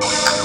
Bye.